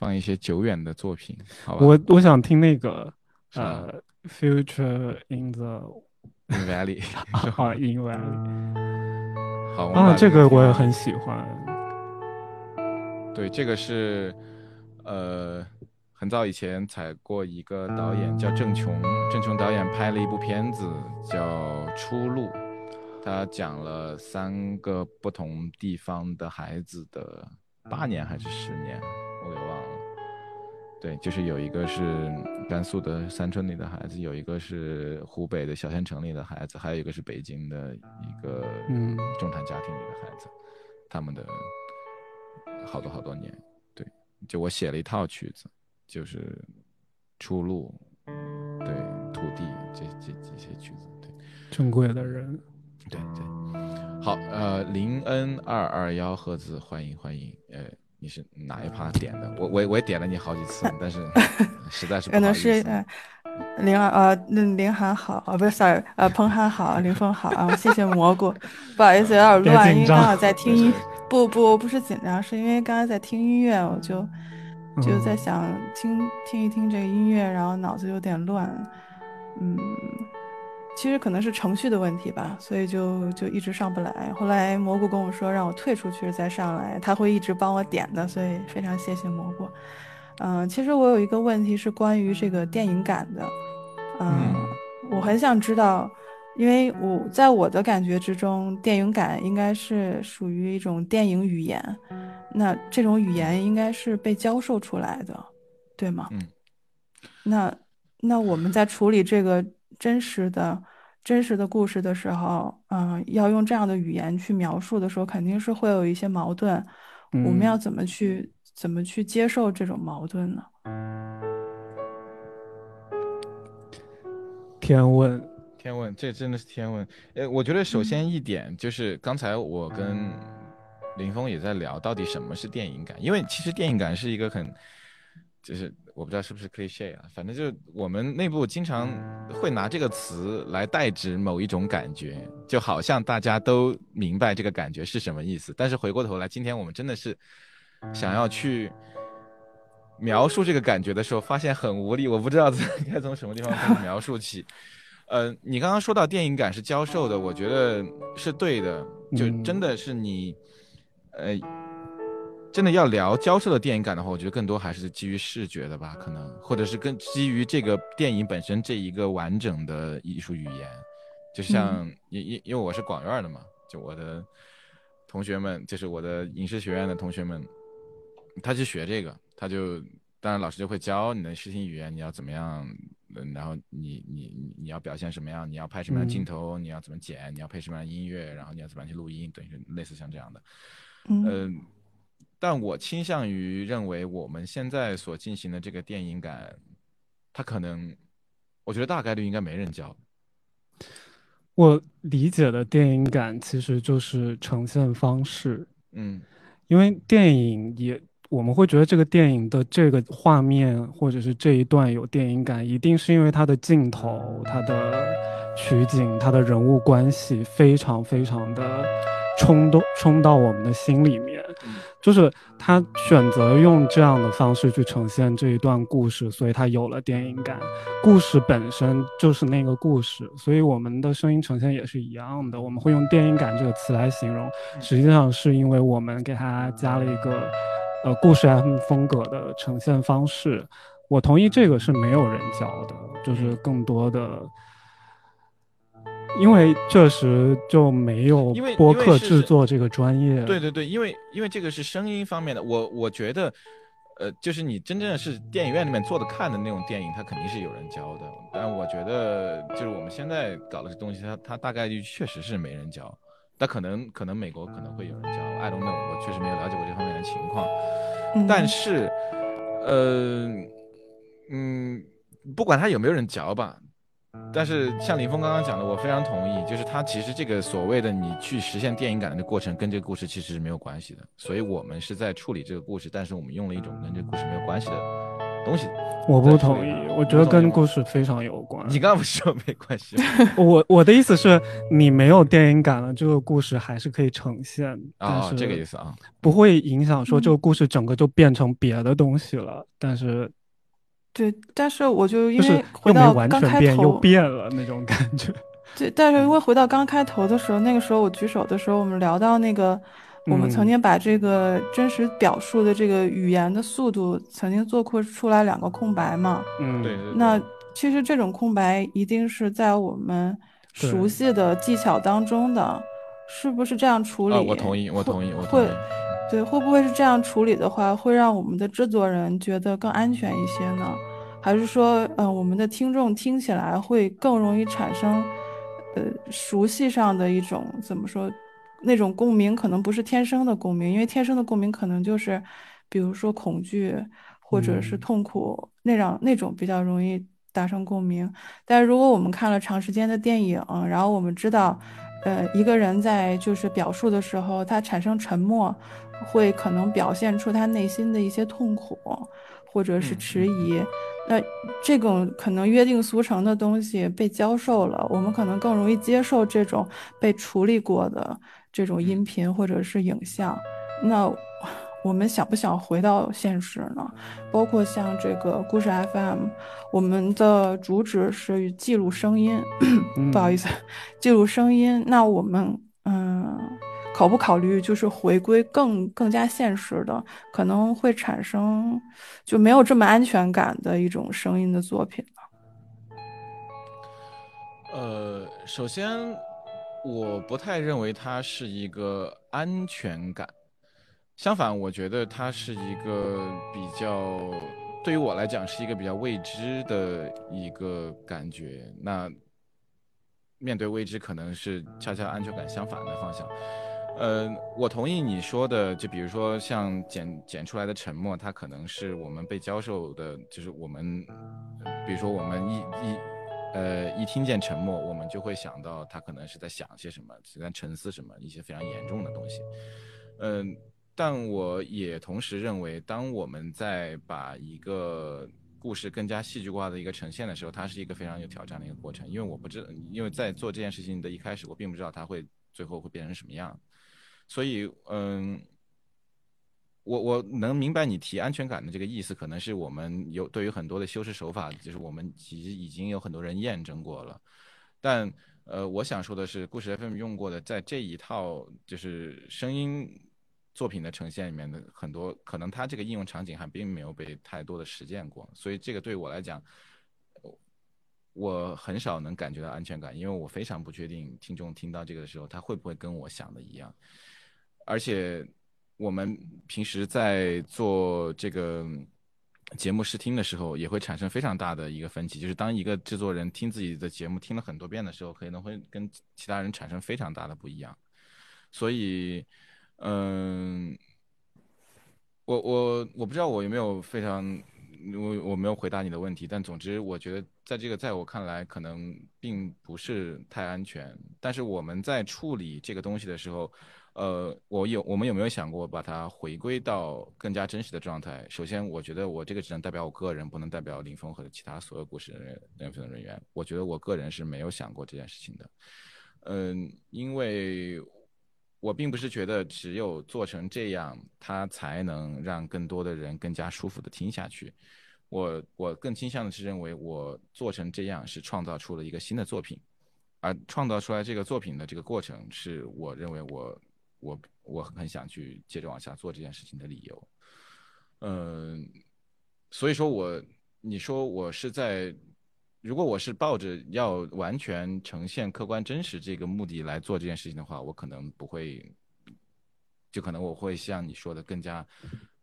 放一些久远的作品，好吧？我我想听那个呃，Future in the Valley，好 in Valley 好，啊，这个我也很喜欢。对，这个是呃很早以前采过一个导演叫郑琼，郑琼导演拍了一部片子叫《出路》，他讲了三个不同地方的孩子的八年还是十年，我给忘了。对，就是有一个是甘肃的三村里的孩子，有一个是湖北的小县城里的孩子，还有一个是北京的一个嗯中产家庭里的孩子，他们的好多好多年。对，就我写了一套曲子，就是出路，对土地这这这些曲子，对珍贵的人，对对。好，呃，林恩二二幺赫兹，欢迎欢迎，呃，你是哪一趴点的？我我我也点了你好几次，但是 实在是不可能好意思。是呃，林儿呃，那林涵好啊，不是 sorry，呃，彭涵好，林峰好啊，谢谢蘑菇，不好意思有点 乱，因为刚好在 听音，不不不是紧张，是因为刚才在听音乐，我就就在嗯想听听一听这个音乐，然后脑子有点乱，嗯，其实可能是程序的问题吧，所以就就一直上不来。后来蘑菇跟我说让我退出去再上来，他会一直帮我点的，所以非常谢谢蘑菇。嗯、其实我有一个问题是关于这个电影感的，嗯，我很想知道，因为我在我的感觉之中，电影感应该是属于一种电影语言，那这种语言应该是被教授出来的，对吗？嗯，那那我们在处理这个真实的真实的故事的时候，嗯、要用这样的语言去描述的时候，肯定是会有一些矛盾。我们嗯要怎么去怎么去接受这种矛盾呢？天问，天问，这真的是天问。呃，我觉得首先一点就是刚才我跟林峰也在聊，到底什么是电影感？因为其实电影感是一个很，就是我不知道是不是 cliche 啊，反正就是我们内部经常会拿这个词来代指某一种感觉，就好像大家都明白这个感觉是什么意思。但是回过头来，今天我们真的是想要去。描述这个感觉的时候，发现很无力，我不知道 该从什么地方开始描述起。呃，你刚刚说到电影感是教授的，我觉得是对的，就嗯真的是你，呃，真的要聊教授的电影感的话，我觉得更多还是基于视觉的吧，可能，或者是更基于这个电影本身这一个完整的艺术语言，就像因因因为我是广院的嘛，就我的同学们，就是我的影视学院的同学们，他去学这个，他就当然老师就会教你的视听语言，你要怎么样，嗯，然后你你你你要表现什么样，你要拍什么样的镜嗯头，你要怎么剪，你要配什么样的音乐，然后你要怎么样去录音，等于是类似像这样的，嗯。嗯，但我倾向于认为我们现在所进行的这个电影感，它可能，我觉得大概率应该没人教，我理解的电影感其实就是呈现方式，嗯。因为电影也我们会觉得这个电影的这个画面或者是这一段有电影感，一定是因为它的镜头、它的取景、它的人物关系非常非常的冲动冲到我们的心里面，就是他选择用这样的方式去呈现这一段故事，所以他有了电影感。故事本身就是那个故事，所以我们的声音呈现也是一样的。我们会用电影感这个词来形容，实际上是因为我们给它加了一个呃故事 FM 风格的呈现方式。我同意这个是没有人教的，就是更多的。因为确实就没有因为播客制作这个专业，对对对，因为因为这个是声音方面的，我我觉得，呃，就是你真正是电影院里面坐着看的那种电影，它肯定是有人教的。但我觉得，就是我们现在搞的这东西，它它大概率确实是没人教。但可能可能美国可能会有人教，I don't know，我确实没有了解过这方面的情况。嗯但是，呃，嗯，不管他有没有人教吧，但是像林峰刚刚讲的，我非常同意，就是他其实这个所谓的你去实现电影感的这过程，跟这个故事其实是没有关系的。所以我们是在处理这个故事，但是我们用了一种跟这个故事没有关系的东东西。我不同意，我觉得跟故事非常有关。你刚刚不是说没关系吗？我我的意思是，你没有电影感了，这个故事还是可以呈现。啊，这个意思啊，不会影响说这个故事整个就变成别的东西了。但是，对，但是我就因为回到刚开头又变了那种感觉。对，但是因为回到刚开头的时候，那个时候我举手的时候，我们聊到那个。我们曾经把这个真实表述的这个语言的速度，曾经做过出来两个空白嘛？嗯，对。那其实这种空白一定是在我们熟悉的技巧当中的，是不是这样处理？我同意，我同意，我同会。对，会不会是这样处理的话，会让我们的制作人觉得更安全一些呢？还是说，呃，我们的听众听起来会更容易产生，呃，熟悉上的一种怎么说？那种共鸣可能不是天生的共鸣，因为天生的共鸣可能就是，比如说恐惧或者是痛苦那样那种比较容易达成共鸣。但如果我们看了长时间的电影，然后我们知道，呃，一个人在就是表述的时候，他产生沉默，会可能表现出他内心的一些痛苦或者是迟疑。那这种可能约定俗成的东西被教授了，我们可能更容易接受这种被处理过的。这种音频或者是影像，那我们想不想回到现实呢？包括像这个故事 FM，我们的主旨是记录声音，不好意思，记录声音。那我们嗯，考不考虑就是回归更更加现实的，可能会产生就没有这么安全感的一种声音的作品呢？呃，首先。我不太认为它是一个安全感，相反，我觉得它是一个比较，对于我来讲是一个比较未知的一个感觉。那面对未知，可能是恰恰安全感相反的方向。呃，我同意你说的，就比如说像剪剪出来的沉默，它可能是我们被教授的，就是我们，比如说我们一一。呃，一听见沉默，我们就会想到他可能是在想些什么，是在沉思什么，一些非常严重的东西。嗯，但我也同时认为，当我们在把一个故事更加戏剧化的一个呈现的时候，它是一个非常有挑战的一个过程。因为我不知，因为在做这件事情的一开始，我并不知道它会最后会变成什么样，所以，嗯。我我能明白你提安全感的这个意思，可能是我们有对于很多的修饰手法，就是我们其实已经有很多人验证过了。但呃，我想说的是，故事 FM 用过的在这一套就是声音作品的呈现里面的很多，可能它这个应用场景还并没有被太多的实践过，所以这个对我来讲，我很少能感觉到安全感，因为我非常不确定听众听到这个的时候，他会不会跟我想的一样，而且。我们平时在做这个节目试听的时候，也会产生非常大的一个分歧，就是当一个制作人听自己的节目听了很多遍的时候，可能会跟其他人产生非常大的不一样。所以，嗯，我我我不知道我有没有非常我我没有回答你的问题，但总之，我觉得在这个在我看来可能并不是太安全。但是我们在处理这个东西的时候。呃，我有，我们有没有想过把它回归到更加真实的状态？首先，我觉得我这个只能代表我个人，不能代表林峰和其他所有故事人员人员。我觉得我个人是没有想过这件事情的。嗯，因为我并不是觉得只有做成这样，它才能让更多的人更加舒服的听下去。我我更倾向的是认为，我做成这样是创造出了一个新的作品，而创造出来这个作品的这个过程，是我认为我。我我很想去接着往下做这件事情的理由，嗯，所以说我你说我是在，如果我是抱着要完全呈现客观真实这个目的来做这件事情的话，我可能不会，就可能我会像你说的更加，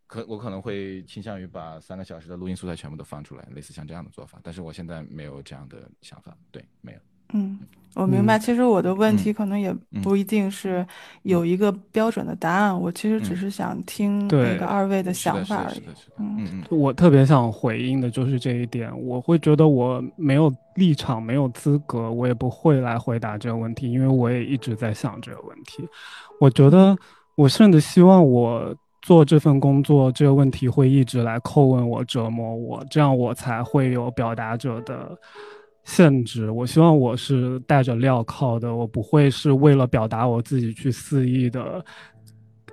可我可能会倾向于把三个小时的录音素材全部都放出来，类似像这样的做法，但是我现在没有这样的想法，对，没有。嗯，我明白。其实我的问题可能也不一定是有一个标准的答案，我其实只是想听那个二位的想法而已。嗯嗯，我特别想回应的就是这一点。我会觉得我没有立场，没有资格，我也不会来回答这个问题，因为我也一直在想这个问题。我觉得我甚至希望我。做这份工作，这个问题会一直来叩问我、折磨我，这样我才会有表达者的限制。我希望我是带着镣铐的，我不会是为了表达我自己去肆意的，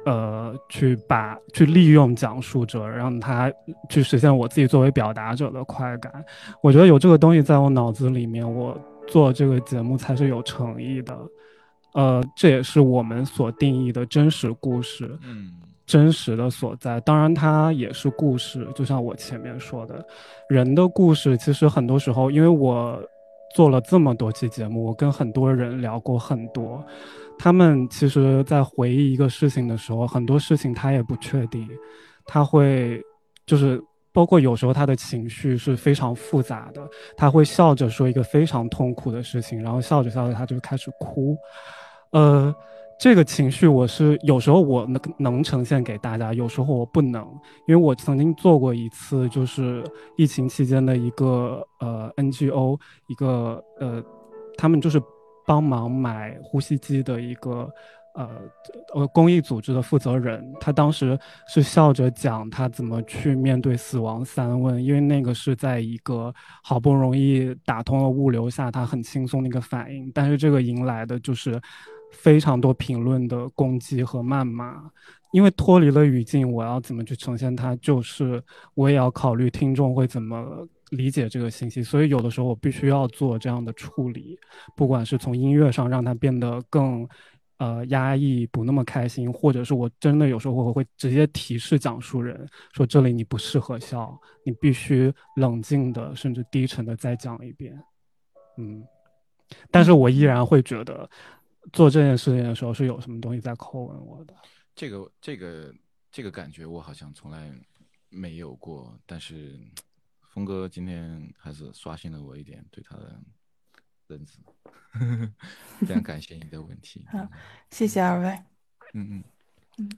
呃，去把去利用讲述者，让他去实现我自己作为表达者的快感。我觉得有这个东西在我脑子里面，我做这个节目才是有诚意的。呃，这也是我们所定义的真实故事，嗯，真实的所在。当然，它也是故事，就像我前面说的，人的故事其实很多时候，因为我做了这么多期节目，我跟很多人聊过很多，他们其实在回忆一个事情的时候，很多事情他也不确定，他会就是包括有时候他的情绪是非常复杂的，他会笑着说一个非常痛苦的事情，然后笑着笑着他就开始哭。呃，这个情绪我是有时候我能能呈现给大家，有时候我不能，因为我曾经做过一次，就是疫情期间的一个呃 NGO，一个呃，他们就是帮忙买呼吸机的一个呃呃公益组织的负责人，他当时是笑着讲他怎么去面对死亡三问，因为那个是在一个好不容易打通了物流下，他很轻松的一个反应，但是这个迎来的就是。非常多评论的攻击和谩骂，因为脱离了语境，我要怎么去呈现它？就是我也要考虑听众会怎么理解这个信息，所以有的时候我必须要做这样的处理，不管是从音乐上让它变得更，呃压抑，不那么开心，或者是我真的有时候我会直接提示讲述人说这里你不适合笑，你必须冷静的甚至低沉的再讲一遍，嗯，但是我依然会觉得。做这件事情的时候是有什么东西在叩问我的？这个这个这个感觉我好像从来没有过，但是峰哥今天还是刷新了我一点对他的认知，非常感谢你的问题。好，谢谢二位。嗯嗯嗯。